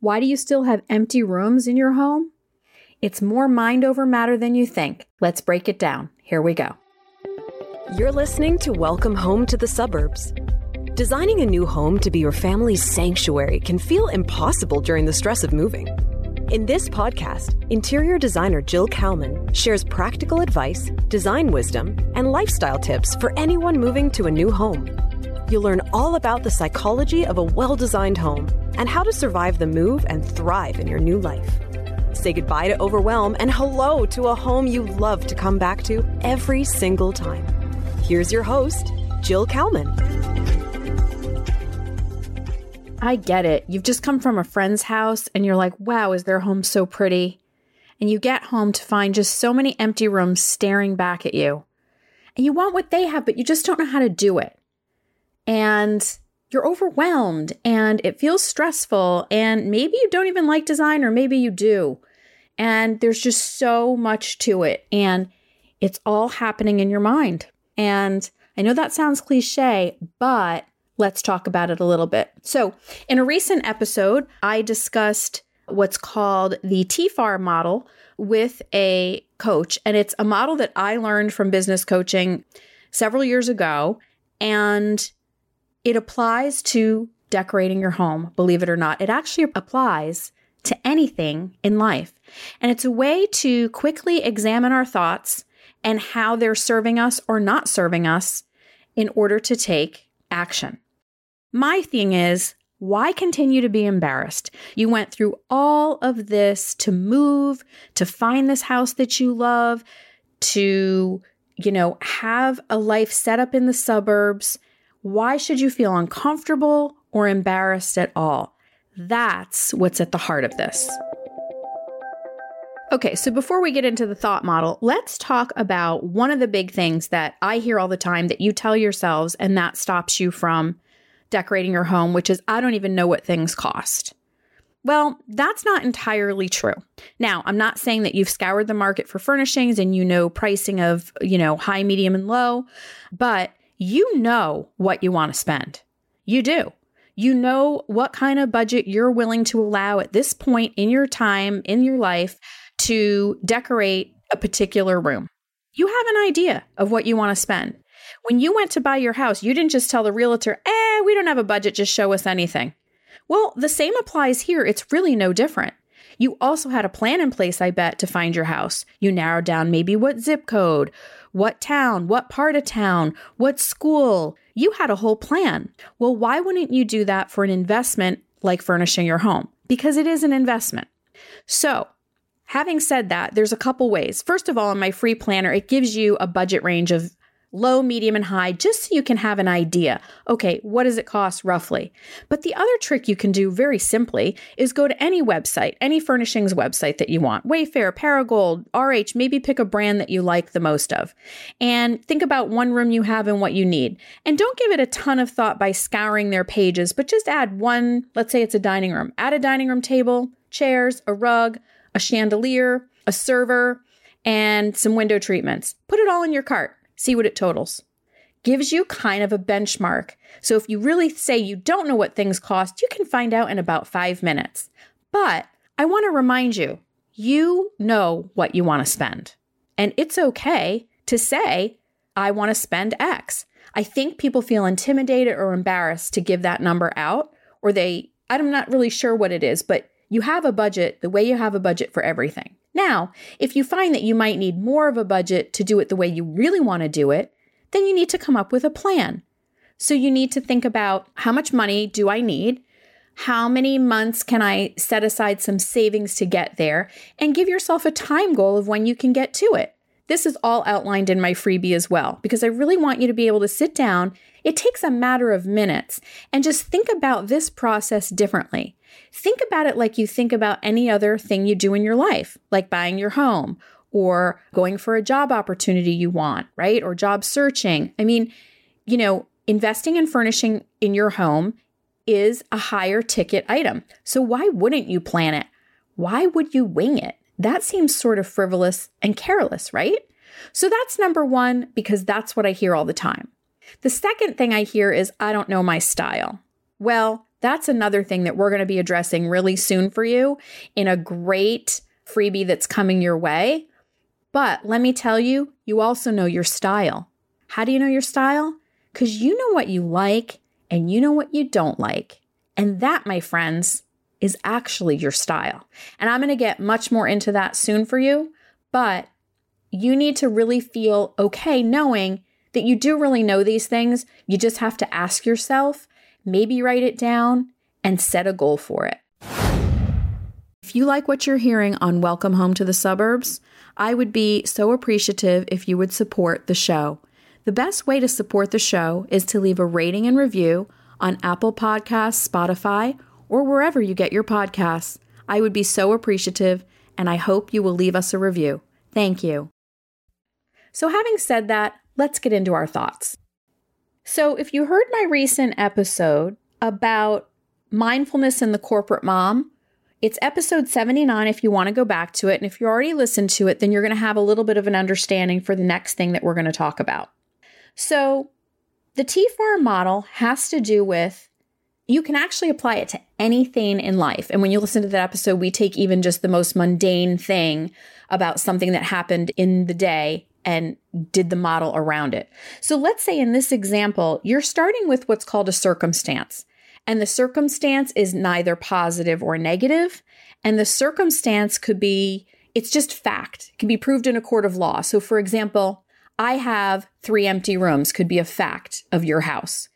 Why do you still have empty rooms in your home? It's more mind over matter than you think. Let's break it down. Here we go. You're listening to Welcome Home to the Suburbs. Designing a new home to be your family's sanctuary can feel impossible during the stress of moving. In this podcast, interior designer Jill Kalman shares practical advice, design wisdom, and lifestyle tips for anyone moving to a new home. You'll learn all about the psychology of a well designed home and how to survive the move and thrive in your new life. Say goodbye to overwhelm and hello to a home you love to come back to every single time. Here's your host, Jill Kalman. I get it. You've just come from a friend's house and you're like, wow, is their home so pretty? And you get home to find just so many empty rooms staring back at you. And you want what they have, but you just don't know how to do it. And you're overwhelmed and it feels stressful. And maybe you don't even like design, or maybe you do. And there's just so much to it. And it's all happening in your mind. And I know that sounds cliche, but let's talk about it a little bit. So, in a recent episode, I discussed what's called the TFAR model with a coach. And it's a model that I learned from business coaching several years ago. And it applies to decorating your home, believe it or not. It actually applies to anything in life. And it's a way to quickly examine our thoughts and how they're serving us or not serving us in order to take action. My thing is, why continue to be embarrassed? You went through all of this to move, to find this house that you love, to, you know, have a life set up in the suburbs. Why should you feel uncomfortable or embarrassed at all? That's what's at the heart of this. Okay, so before we get into the thought model, let's talk about one of the big things that I hear all the time that you tell yourselves and that stops you from decorating your home, which is I don't even know what things cost. Well, that's not entirely true. Now, I'm not saying that you've scoured the market for furnishings and you know pricing of, you know, high, medium, and low, but you know what you want to spend. You do. You know what kind of budget you're willing to allow at this point in your time, in your life, to decorate a particular room. You have an idea of what you want to spend. When you went to buy your house, you didn't just tell the realtor, eh, we don't have a budget, just show us anything. Well, the same applies here. It's really no different. You also had a plan in place, I bet, to find your house. You narrowed down maybe what zip code, what town, what part of town, what school. You had a whole plan. Well, why wouldn't you do that for an investment like furnishing your home? Because it is an investment. So, having said that, there's a couple ways. First of all, in my free planner, it gives you a budget range of low, medium, and high, just so you can have an idea. Okay, what does it cost roughly? But the other trick you can do very simply is go to any website, any furnishings website that you want Wayfair, Perigold, RH, maybe pick a brand that you like the most of. And think about one room you have and what you need. And don't give it a ton of thought by scouring their pages, but just add one, let's say it's a dining room, add a dining room table, chairs, a rug, a chandelier, a server, and some window treatments. Put it all in your cart see what it totals. Gives you kind of a benchmark. So if you really say you don't know what things cost, you can find out in about five minutes. But I want to remind you, you know what you want to spend. And it's okay to say, I want to spend X. I think people feel intimidated or embarrassed to give that number out, or they, I'm not really sure what it is, but you have a budget the way you have a budget for everything. Now, if you find that you might need more of a budget to do it the way you really want to do it, then you need to come up with a plan. So you need to think about how much money do I need? How many months can I set aside some savings to get there? And give yourself a time goal of when you can get to it. This is all outlined in my freebie as well, because I really want you to be able to sit down. It takes a matter of minutes and just think about this process differently. Think about it like you think about any other thing you do in your life, like buying your home or going for a job opportunity you want, right? Or job searching. I mean, you know, investing in furnishing in your home is a higher ticket item. So why wouldn't you plan it? Why would you wing it? That seems sort of frivolous and careless, right? So that's number one, because that's what I hear all the time. The second thing I hear is, I don't know my style. Well, That's another thing that we're going to be addressing really soon for you in a great freebie that's coming your way. But let me tell you, you also know your style. How do you know your style? Because you know what you like and you know what you don't like. And that, my friends, is actually your style. And I'm going to get much more into that soon for you. But you need to really feel okay knowing that you do really know these things. You just have to ask yourself, maybe write it down and set a goal for it. If you like what you're hearing on Welcome Home to the Suburbs, I would be so appreciative if you would support the show. The best way to support the show is to leave a rating and review on Apple Podcasts, Spotify, or wherever you get your podcasts. I would be so appreciative, and I hope you will leave us a review. Thank you. So, having said that, let's get into our thoughts. So, if you heard my recent episode about mindfulness in the corporate mom, it's episode 79 if you want to go back to it. And if you already listened to it, then you're going to have a little bit of an understanding for the next thing that we're going to talk about. So, the TFAR model has to do with you can actually apply it to anything in life. And when you listen to that episode, we take even just the most mundane thing about something that happened in the day and did the model around it. So let's say in this example, you're starting with what's called a circumstance. And the circumstance is neither positive or negative, And the circumstance could be, it's just fact, it can be proved in a court of law. So, for example, I have three empty rooms, could be a fact of your house.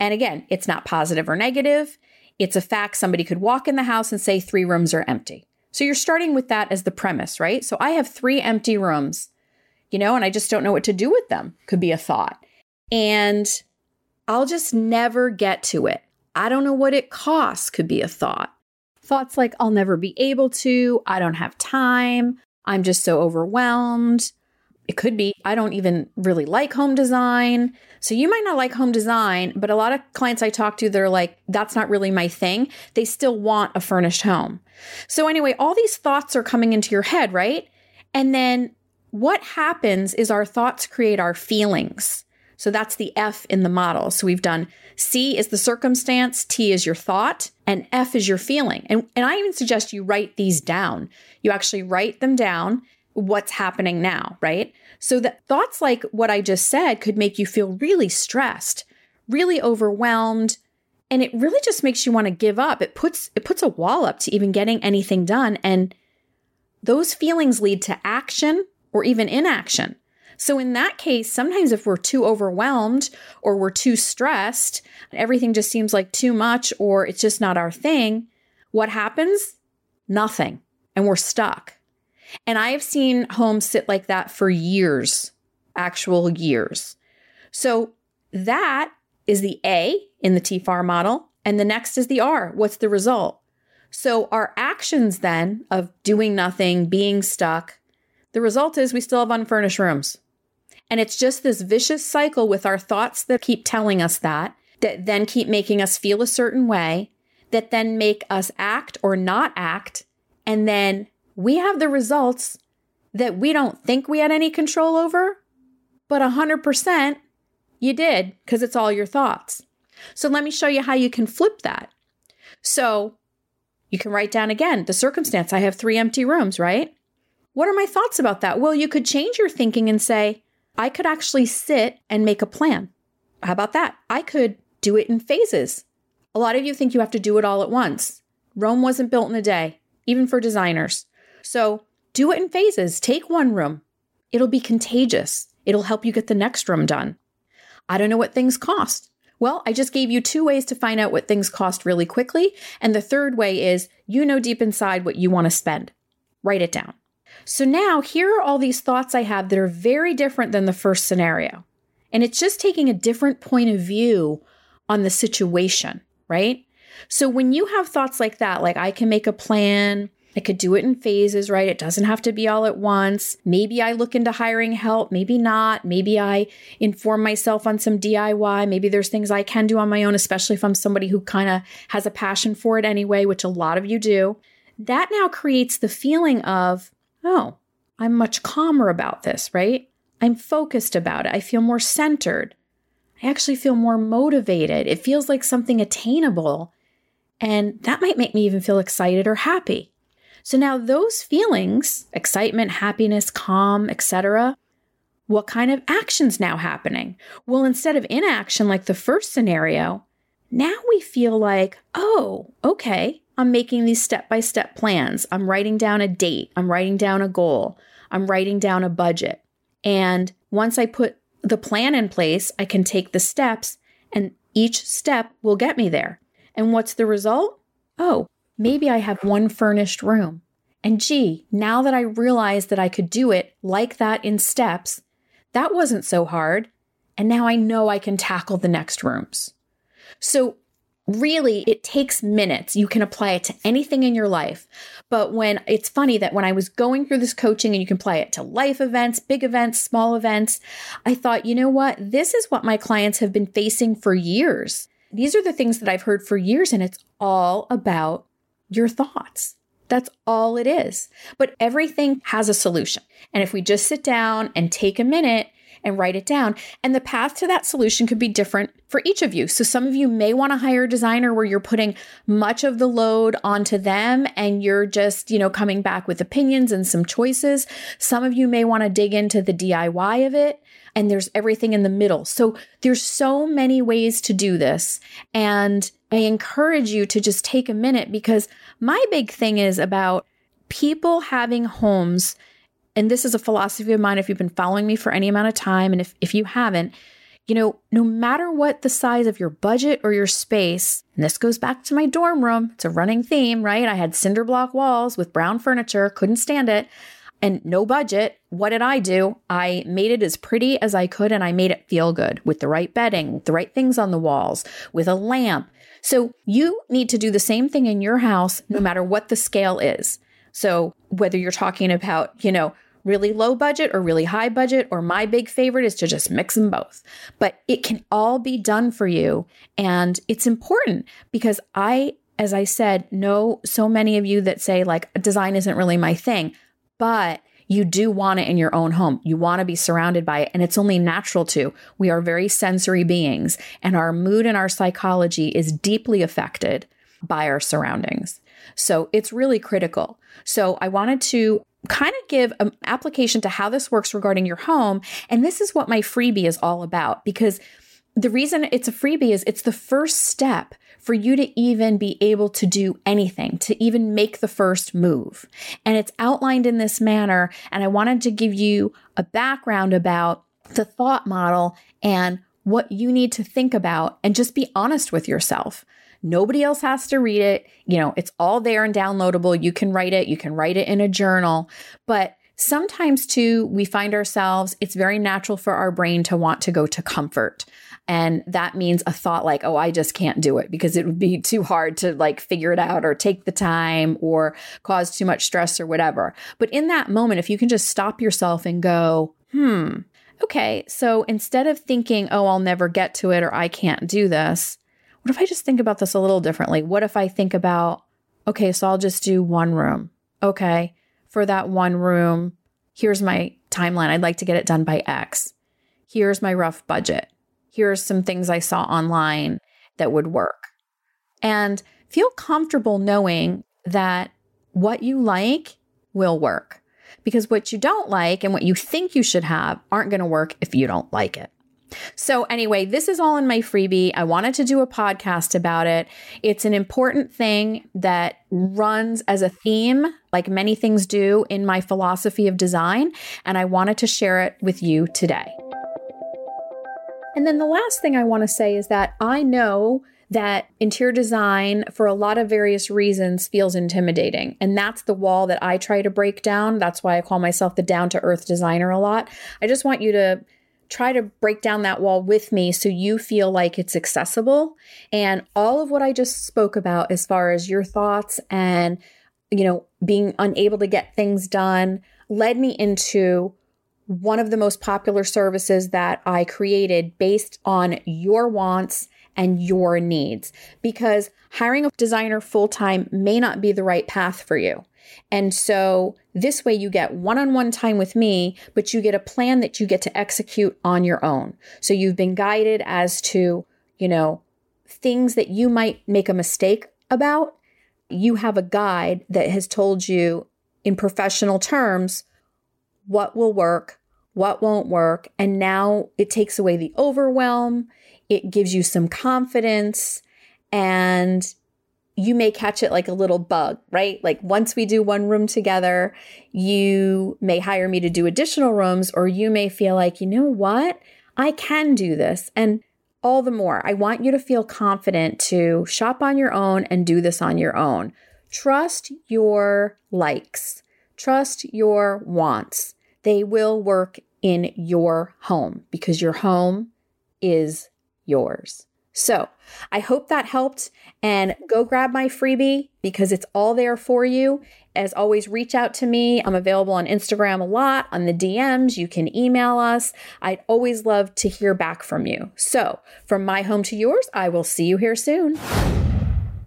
And again, it's not positive or negative. It's a fact. Somebody could walk in the house and say three rooms are empty. So you're starting with that as the premise, right? So I have three empty rooms you know, and I just don't know what to do with them, could be a thought. And I'll just never get to it. I don't know what it costs, could be a thought. Thoughts like, I'll never be able to, I don't have time, I'm just so overwhelmed. It could be, I don't even really like home design. So you might not like home design, but a lot of clients I talk to, they're like, that's not really my thing. They still want a furnished home. So, anyway, all these thoughts are coming into your head, right? And then what happens is our thoughts create our feelings. So that's the F in the model. So we've done C is the circumstance, T is your thought, and F is your feeling. And, and I even suggest you write these down. You actually write them down, what's happening now, right? So that thoughts like what I just said could make you feel really stressed, really overwhelmed, and it really just makes you want to give up. It puts it puts a wall up to even getting anything done and those feelings lead to action or even inaction. So, in that case, sometimes if we're too overwhelmed or we're too stressed, everything just seems like too much or it's just not our thing, what happens? Nothing. And we're stuck. And I have seen homes sit like that for years, actual years. So, that is the A in the TFAR model. And the next is the R. What's the result? So, our actions then of doing nothing, being stuck, the result is we still have unfurnished rooms. And it's just this vicious cycle with our thoughts that keep telling us that, that then keep making us feel a certain way, that then make us act or not act. And then we have the results that we don't think we had any control over, but 100% you did because it's all your thoughts. So let me show you how you can flip that. So you can write down again the circumstance. I have three empty rooms, right? What are my thoughts about that? Well, you could change your thinking and say, I could actually sit and make a plan. How about that? I could do it in phases. A lot of you think you have to do it all at once. Rome wasn't built in a day, even for designers. So do it in phases. Take one room. It'll be contagious. It'll help you get the next room done. I don't know what things cost. Well, I just gave you two ways to find out what things cost really quickly. And the third way is you know deep inside what you want to spend. Write it down. So now here are all these thoughts I have that are very different than the first scenario. And it's just taking a different point of view on the situation, right? So when you have thoughts like that, like I can make a plan, I could do it in phases, right? It doesn't have to be all at once. Maybe I look into hiring help, maybe not. Maybe I inform myself on some DIY. Maybe there's things I can do on my own, especially if I'm somebody who kind of has a passion for it anyway, which a lot of you do. That now creates the feeling of, oh, I'm much calmer about this, right? I'm focused about it. I feel more centered. I actually feel more motivated. It feels like something attainable. And that might make me even feel excited or happy. So now those feelings, excitement, happiness, calm, etc., what kind of actions now happening? Well, instead of inaction like the first scenario, now we feel like, oh, okay, I'm making these step by step plans. I'm writing down a date. I'm writing down a goal. I'm writing down a budget. And once I put the plan in place, I can take the steps, and each step will get me there. And what's the result? Oh, maybe I have one furnished room. And gee, now that I realize that I could do it like that in steps, that wasn't so hard. And now I know I can tackle the next rooms. So really it takes minutes. You can apply it to anything in your life. But when it's funny that when I was going through this coaching and you can apply it to life events, big events, small events, I thought, you know what? This is what my clients have been facing for years. These are the things that I've heard for years, and it's all about your thoughts. That's all it is. But everything has a solution. And if we just sit down and take a minute and write it down. And the path to that solution could be different for each of you. So some of you may want to hire a designer where you're putting much of the load onto them and you're just, you know, coming back with opinions and some choices. Some of you may want to dig into the DIY of it and there's everything in the middle. So there's so many ways to do this. And I encourage you to just take a minute because my big thing is about people having homes and this is a philosophy of mine if you've been following me for any amount of time, and if, if you haven't, you know, no matter what the size of your budget or your space, and this goes back to my dorm room, it's a running theme, right? I had cinder block walls with brown furniture, couldn't stand it, and no budget. What did I do? I made it as pretty as I could and I made it feel good with the right bedding, the right things on the walls, with a lamp. So you need to do the same thing in your house, no mm-hmm. matter what the scale is. So whether you're talking about, you know, really low budget or really high budget, or my big favorite is to just mix them both. But it can all be done for you. And it's important because I, as I said, know so many of you that say, like, design isn't really my thing, but you do want it in your own home. You want to be surrounded by it, and it's only natural to. We are very sensory beings, and our mood and our psychology is deeply affected by our surroundings. So it's really critical. So I wanted to kind of give an application to how this works regarding your home. And this is what my freebie is all about because the reason it's a freebie is it's the first step for you to even be able to do anything, to even make the first move. And it's outlined in this manner. And I wanted to give you a background about the thought model and what you need to think about and just be honest with yourself. Nobody else has to read it. You know, it's all there and downloadable. You can write it, you can write it in a journal. But sometimes, too, we find ourselves, it's very natural for our brain to want to go to comfort. And that means a thought like, oh, I just can't do it because it would be too hard to like figure it out or take the time or cause too much stress or whatever. But in that moment, if you can just stop yourself and go, hmm, okay, so instead of thinking, oh, I'll never get to it or I can't do this, what if I just think about this a little differently? What if I think about, okay, so I'll just do one room. Okay, for that one room, here's my timeline. I'd like to get it done by X. Here's my rough budget. Here's some things I saw online that would work. And feel comfortable knowing that what you like will work because what you don't like and what you think you should have aren't going to work if you don't like it. So, anyway, this is all in my freebie. I wanted to do a podcast about it. It's an important thing that runs as a theme, like many things do in my philosophy of design, and I wanted to share it with you today. And then the last thing I want to say is that I know that interior design, for a lot of various reasons, feels intimidating. And that's the wall that I try to break down. That's why I call myself the down to earth designer a lot. I just want you to try to break down that wall with me so you feel like it's accessible. And all of what I just spoke about, as far as your thoughts and, you know, being unable to get things done, led me into one of the most popular services that I created based on your wants and your needs. Because hiring a designer full time may not be the right path for you. And so this way you get one on one time with me, but you get a plan that you get to execute on your own. So you've been guided as to, you know, things that you might make a mistake about. You have a guide that has told you in professional terms what will work, what won't work. And now it takes away the overwhelm. It gives you some confidence and you may catch it like a little bug, right? Like once we do one room together, you may hire me to do additional rooms, or you may feel like, you know what? I can do this. And all the more, I want you to feel confident to shop on your own and do this on your own. Trust your likes, trust your wants. They will work in your home because your home is yours. So I hope that helped and go grab my freebie because it's all there for you. As always, reach out to me. I'm available on Instagram a lot, on the DMs. You can email us. I'd always love to hear back from you. So, from my home to yours, I will see you here soon.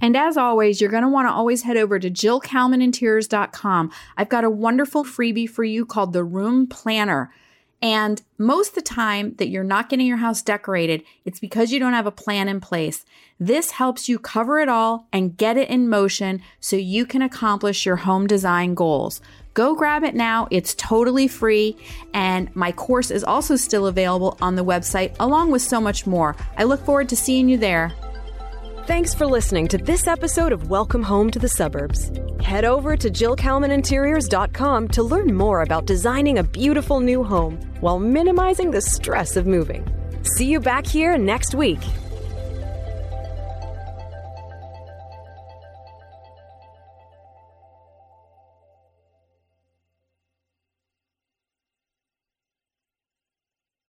And as always, you're going to want to always head over to jillkalmaninteriors.com. I've got a wonderful freebie for you called the Room Planner. And most the time that you're not getting your house decorated, it's because you don't have a plan in place. This helps you cover it all and get it in motion so you can accomplish your home design goals. Go grab it now. It's totally free. And my course is also still available on the website, along with so much more. I look forward to seeing you there. Thanks for listening to this episode of Welcome Home to the Suburbs. Head over to JillKalmanInteriors.com to learn more about designing a beautiful new home while minimizing the stress of moving. See you back here next week.